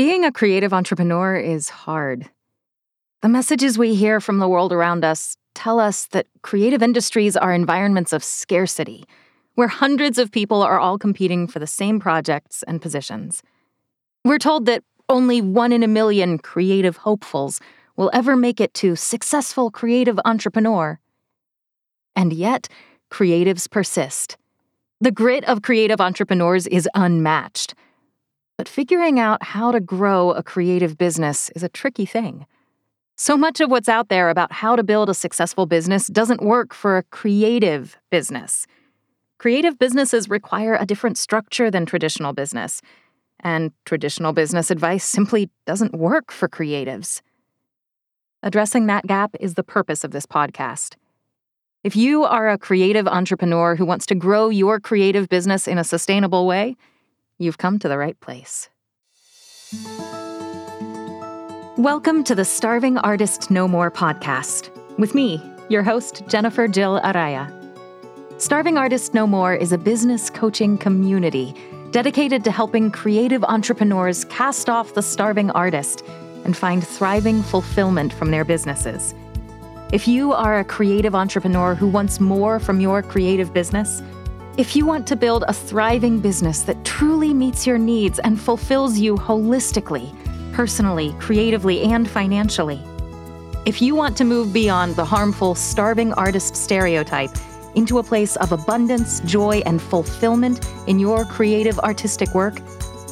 Being a creative entrepreneur is hard. The messages we hear from the world around us tell us that creative industries are environments of scarcity, where hundreds of people are all competing for the same projects and positions. We're told that only one in a million creative hopefuls will ever make it to successful creative entrepreneur. And yet, creatives persist. The grit of creative entrepreneurs is unmatched. But figuring out how to grow a creative business is a tricky thing. So much of what's out there about how to build a successful business doesn't work for a creative business. Creative businesses require a different structure than traditional business, and traditional business advice simply doesn't work for creatives. Addressing that gap is the purpose of this podcast. If you are a creative entrepreneur who wants to grow your creative business in a sustainable way, you've come to the right place. Welcome to the Starving Artist No More podcast with me, your host, Jennifer Jill Araya. Starving Artist No More is a business coaching community dedicated to helping creative entrepreneurs cast off the starving artist and find thriving fulfillment from their businesses. If you are a creative entrepreneur who wants more from your creative business, if you want to build a thriving business that truly meets your needs and fulfills you holistically, personally, creatively, and financially, if you want to move beyond the harmful starving artist stereotype into a place of abundance, joy, and fulfillment in your creative artistic work,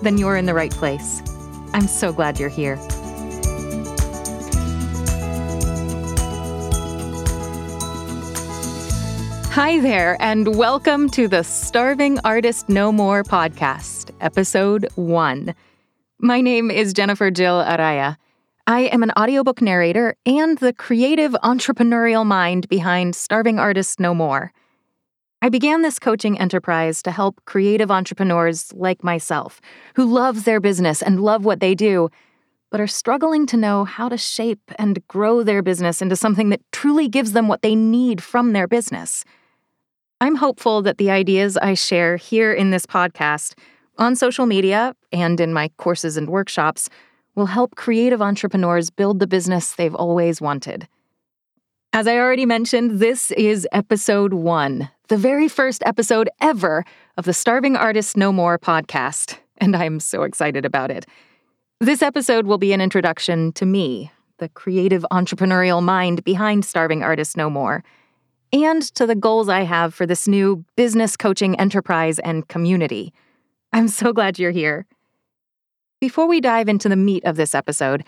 then you're in the right place. I'm so glad you're here. Hi there, and welcome to the Starving Artist No More podcast, episode one. My name is Jennifer Jill Araya. I am an audiobook narrator and the creative entrepreneurial mind behind Starving Artists No More. I began this coaching enterprise to help creative entrepreneurs like myself who love their business and love what they do, but are struggling to know how to shape and grow their business into something that truly gives them what they need from their business. I'm hopeful that the ideas I share here in this podcast, on social media, and in my courses and workshops will help creative entrepreneurs build the business they've always wanted. As I already mentioned, this is episode one, the very first episode ever of the Starving Artist No More podcast, and I'm so excited about it. This episode will be an introduction to me, the creative entrepreneurial mind behind Starving Artist No More and to the goals I have for this new business coaching enterprise and community. I'm so glad you're here. Before we dive into the meat of this episode,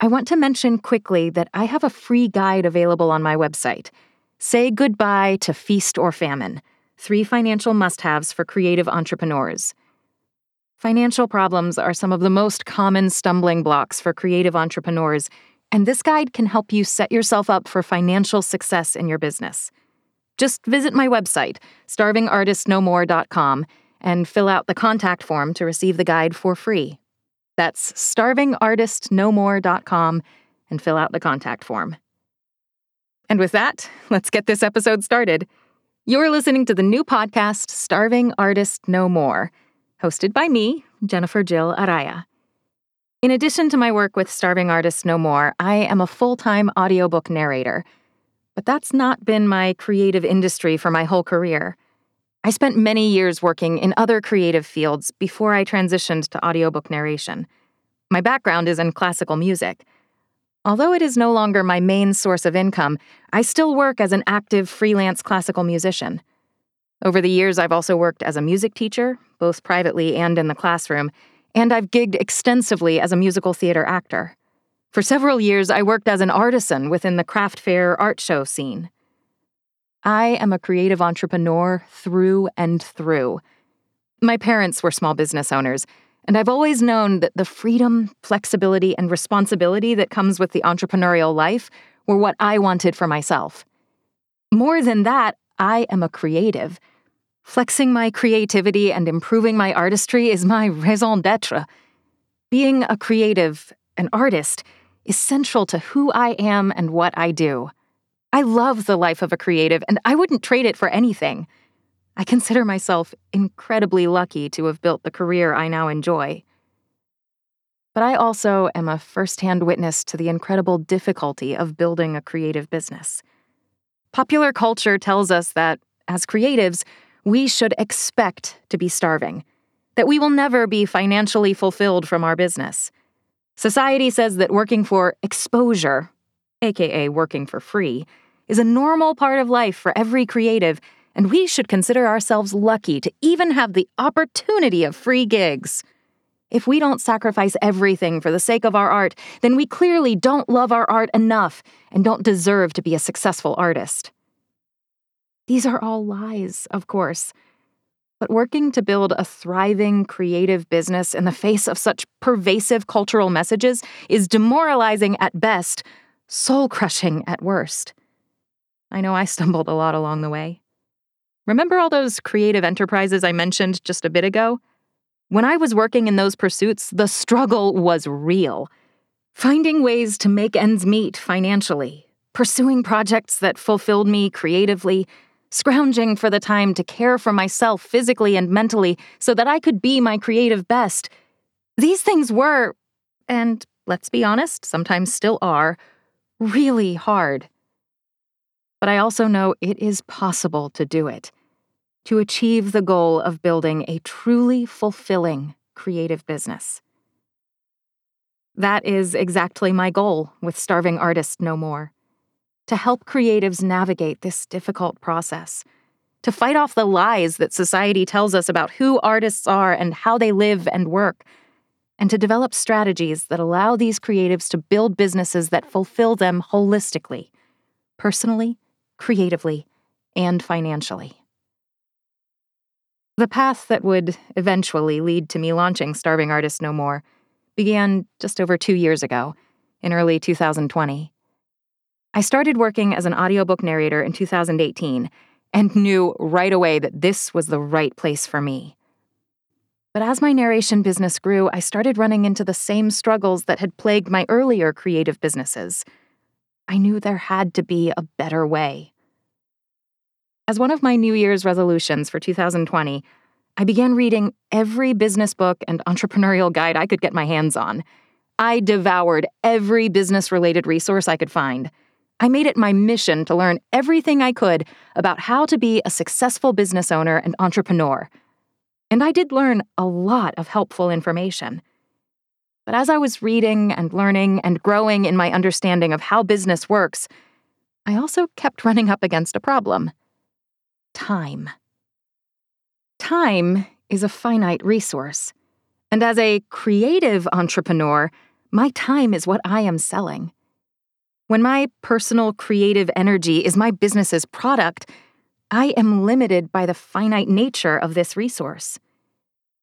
I want to mention quickly that I have a free guide available on my website. Say Goodbye to Feast or Famine Three Financial Must Haves for Creative Entrepreneurs. Financial problems are some of the most common stumbling blocks for creative entrepreneurs, and this guide can help you set yourself up for financial success in your business. Just visit my website, starvingartistnomore.com, and fill out the contact form to receive the guide for free. That's starvingartistnomore.com and fill out the contact form. And with that, let's get this episode started. You're listening to the new podcast, Starving Artist No More, hosted by me, Jennifer Jill Araya. In addition to my work with Starving Artists No More, I am a full time audiobook narrator but that's not been my creative industry for my whole career. I spent many years working in other creative fields before I transitioned to audiobook narration. My background is in classical music. Although it is no longer my main source of income, I still work as an active freelance classical musician. Over the years, I've also worked as a music teacher, both privately and in the classroom, and I've gigged extensively as a musical theater actor. For several years, I worked as an artisan within the craft fair art show scene. I am a creative entrepreneur through and through. My parents were small business owners, and I've always known that the freedom, flexibility, and responsibility that comes with the entrepreneurial life were what I wanted for myself. More than that, I am a creative. Flexing my creativity and improving my artistry is my raison d'etre. Being a creative, an artist, is central to who I am and what I do. I love the life of a creative, and I wouldn't trade it for anything. I consider myself incredibly lucky to have built the career I now enjoy. but I also am a firsthand witness to the incredible difficulty of building a creative business. Popular culture tells us that, as creatives, we should expect to be starving, that we will never be financially fulfilled from our business. Society says that working for exposure, aka working for free, is a normal part of life for every creative, and we should consider ourselves lucky to even have the opportunity of free gigs. If we don't sacrifice everything for the sake of our art, then we clearly don't love our art enough and don't deserve to be a successful artist. These are all lies, of course. But working to build a thriving creative business in the face of such pervasive cultural messages is demoralizing at best, soul crushing at worst. I know I stumbled a lot along the way. Remember all those creative enterprises I mentioned just a bit ago? When I was working in those pursuits, the struggle was real. Finding ways to make ends meet financially, pursuing projects that fulfilled me creatively, scrounging for the time to care for myself physically and mentally so that I could be my creative best. These things were, and let's be honest, sometimes still are, really hard. But I also know it is possible to do it to achieve the goal of building a truly fulfilling creative business. That is exactly my goal with Starving Artist No More to help creatives navigate this difficult process, to fight off the lies that society tells us about who artists are and how they live and work, and to develop strategies that allow these creatives to build businesses that fulfill them holistically, personally, creatively, and financially. The path that would eventually lead to me launching Starving Artists No More began just over two years ago, in early 2020. I started working as an audiobook narrator in 2018 and knew right away that this was the right place for me. But as my narration business grew, I started running into the same struggles that had plagued my earlier creative businesses. I knew there had to be a better way. As one of my New Year's resolutions for 2020, I began reading every business book and entrepreneurial guide I could get my hands on. I devoured every business related resource I could find. I made it my mission to learn everything I could about how to be a successful business owner and entrepreneur. And I did learn a lot of helpful information. But as I was reading and learning and growing in my understanding of how business works, I also kept running up against a problem time. Time is a finite resource. And as a creative entrepreneur, my time is what I am selling. When my personal creative energy is my business's product, I am limited by the finite nature of this resource.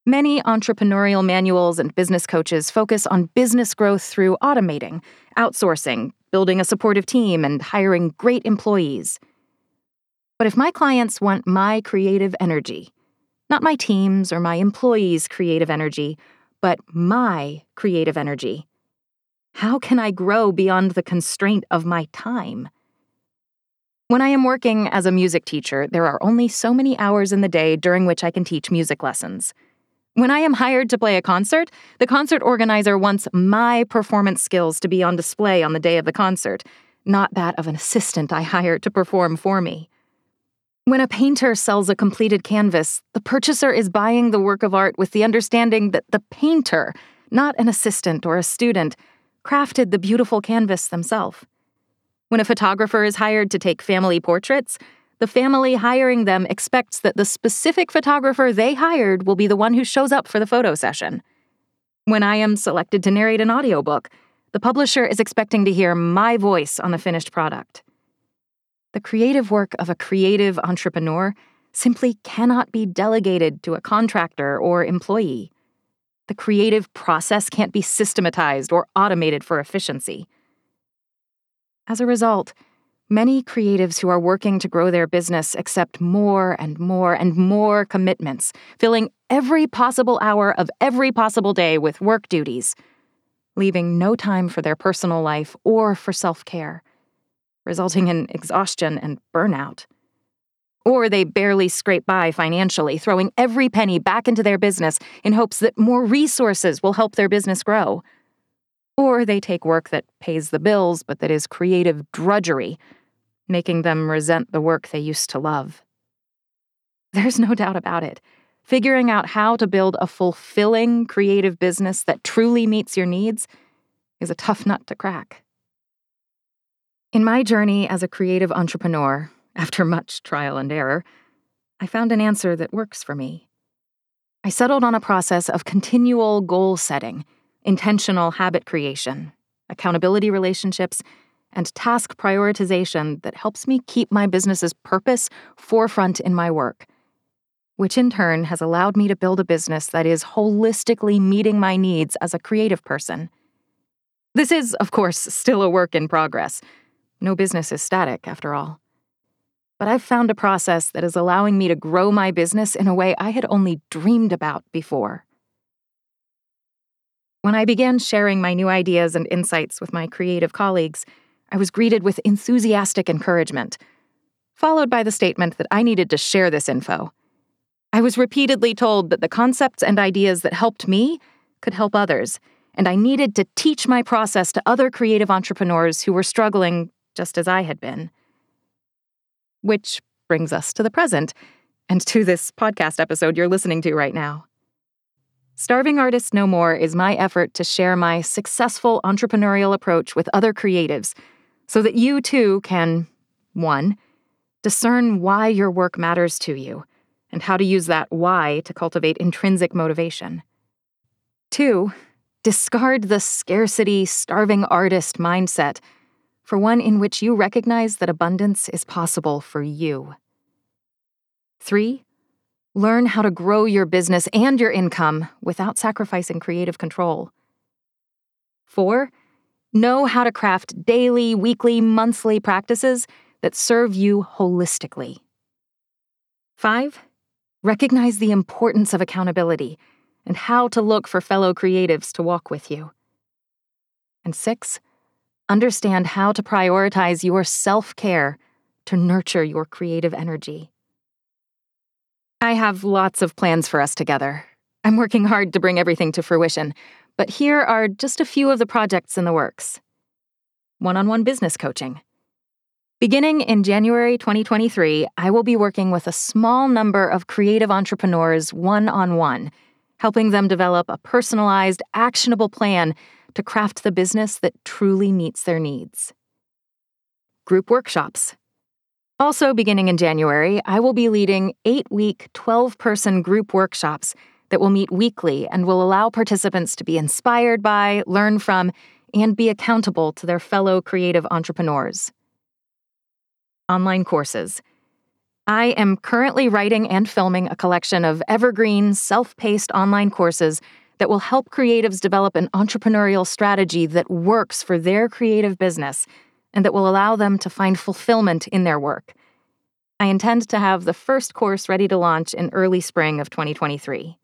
Many entrepreneurial manuals and business coaches focus on business growth through automating, outsourcing, building a supportive team, and hiring great employees. But if my clients want my creative energy, not my team's or my employees' creative energy, but my creative energy, how can I grow beyond the constraint of my time? When I am working as a music teacher, there are only so many hours in the day during which I can teach music lessons. When I am hired to play a concert, the concert organizer wants my performance skills to be on display on the day of the concert, not that of an assistant I hired to perform for me. When a painter sells a completed canvas, the purchaser is buying the work of art with the understanding that the painter, not an assistant or a student, crafted the beautiful canvas themselves. When a photographer is hired to take family portraits, the family hiring them expects that the specific photographer they hired will be the one who shows up for the photo session. When I am selected to narrate an audiobook, the publisher is expecting to hear my voice on the finished product. The creative work of a creative entrepreneur simply cannot be delegated to a contractor or employee. The creative process can't be systematized or automated for efficiency. As a result, many creatives who are working to grow their business accept more and more and more commitments, filling every possible hour of every possible day with work duties, leaving no time for their personal life or for self care resulting in exhaustion and burnout. Or they barely scrape by financially, throwing every penny back into their business in hopes that more resources will help their business grow. Or they take work that pays the bills but that is creative drudgery, making them resent the work they used to love. There's no doubt about it. Figuring out how to build a fulfilling creative business that truly meets your needs is a tough nut to crack. In my journey as a creative entrepreneur, after much trial and error, I found an answer that works for me. I settled on a process of continual goal setting, intentional habit creation, accountability relationships, and task prioritization that helps me keep my business's purpose forefront in my work, which in turn has allowed me to build a business that is holistically meeting my needs as a creative person. This is, of course, still a work in progress. No business is static, after all. But I've found a process that is allowing me to grow my business in a way I had only dreamed about before. When I began sharing my new ideas and insights with my creative colleagues, I was greeted with enthusiastic encouragement, followed by the statement that I needed to share this info. I was repeatedly told that the concepts and ideas that helped me could help others, and I needed to teach my process to other creative entrepreneurs who were struggling just as I had been. Which brings us to the present, and to this podcast episode you're listening to right now. Starving Artists No More is my effort to share my successful entrepreneurial approach with other creatives so that you too can 1. Discern why your work matters to you and how to use that why to cultivate intrinsic motivation. 2. Discard the scarcity, starving artist mindset for one in which you recognize that abundance is possible for you. 3. Learn how to grow your business and your income without sacrificing creative control. 4. Know how to craft daily, weekly, monthly practices that serve you holistically. 5. Recognize the importance of accountability and how to look for fellow creatives to walk with you. And 6 Understand how to prioritize your self care to nurture your creative energy. I have lots of plans for us together. I'm working hard to bring everything to fruition, but here are just a few of the projects in the works one on one business coaching. Beginning in January 2023, I will be working with a small number of creative entrepreneurs one on one, helping them develop a personalized, actionable plan to craft the business that truly meets their needs. Group workshops. Also, beginning in January, I will be leading eight week, 12 person group workshops that will meet weekly and will allow participants to be inspired by, learn from, and be accountable to their fellow creative entrepreneurs. Online courses. I am currently writing and filming a collection of evergreen, self paced online courses that will help creatives develop an entrepreneurial strategy that works for their creative business and that will allow them to find fulfillment in their work. I intend to have the first course ready to launch in early spring of 2023.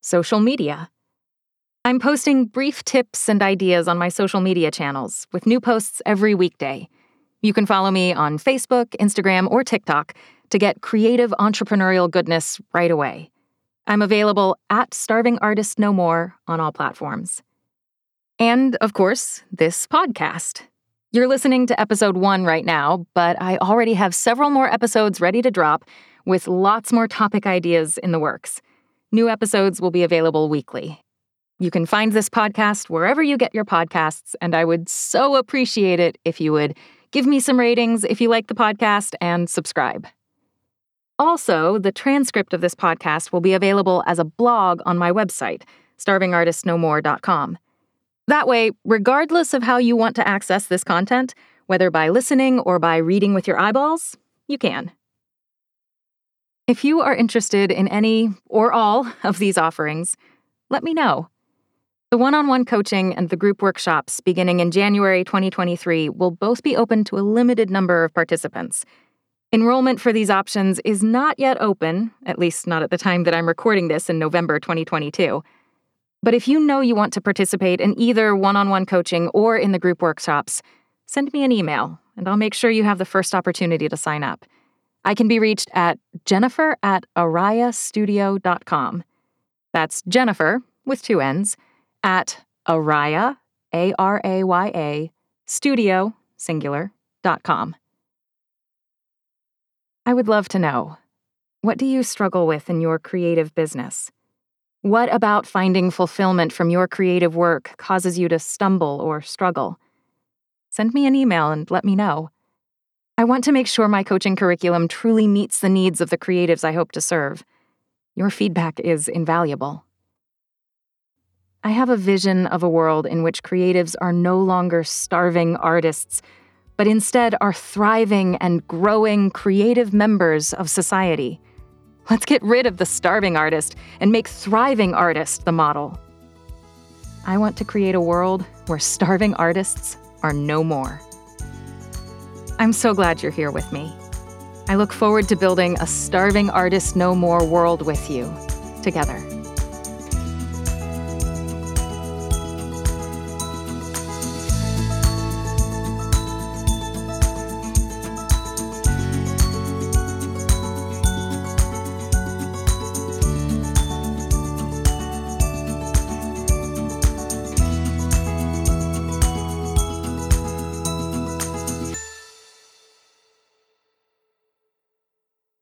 Social media. I'm posting brief tips and ideas on my social media channels with new posts every weekday. You can follow me on Facebook, Instagram, or TikTok to get creative entrepreneurial goodness right away. I'm available at Starving Artist No More on all platforms. And, of course, this podcast. You're listening to episode one right now, but I already have several more episodes ready to drop with lots more topic ideas in the works. New episodes will be available weekly. You can find this podcast wherever you get your podcasts, and I would so appreciate it if you would give me some ratings if you like the podcast and subscribe. Also, the transcript of this podcast will be available as a blog on my website, starvingartistnomore.com. That way, regardless of how you want to access this content, whether by listening or by reading with your eyeballs, you can. If you are interested in any or all of these offerings, let me know. The one on one coaching and the group workshops beginning in January 2023 will both be open to a limited number of participants Enrollment for these options is not yet open, at least not at the time that I'm recording this in November 2022. But if you know you want to participate in either one on one coaching or in the group workshops, send me an email and I'll make sure you have the first opportunity to sign up. I can be reached at jennifer at arayastudio.com. That's Jennifer, with two N's, at araya, A R A Y A, studio, singular, dot com. I would love to know what do you struggle with in your creative business? What about finding fulfillment from your creative work causes you to stumble or struggle? Send me an email and let me know. I want to make sure my coaching curriculum truly meets the needs of the creatives I hope to serve. Your feedback is invaluable. I have a vision of a world in which creatives are no longer starving artists, but instead are thriving and growing creative members of society. Let's get rid of the starving artist and make thriving artist the model. I want to create a world where starving artists are no more. I'm so glad you're here with me. I look forward to building a starving artist no more world with you together.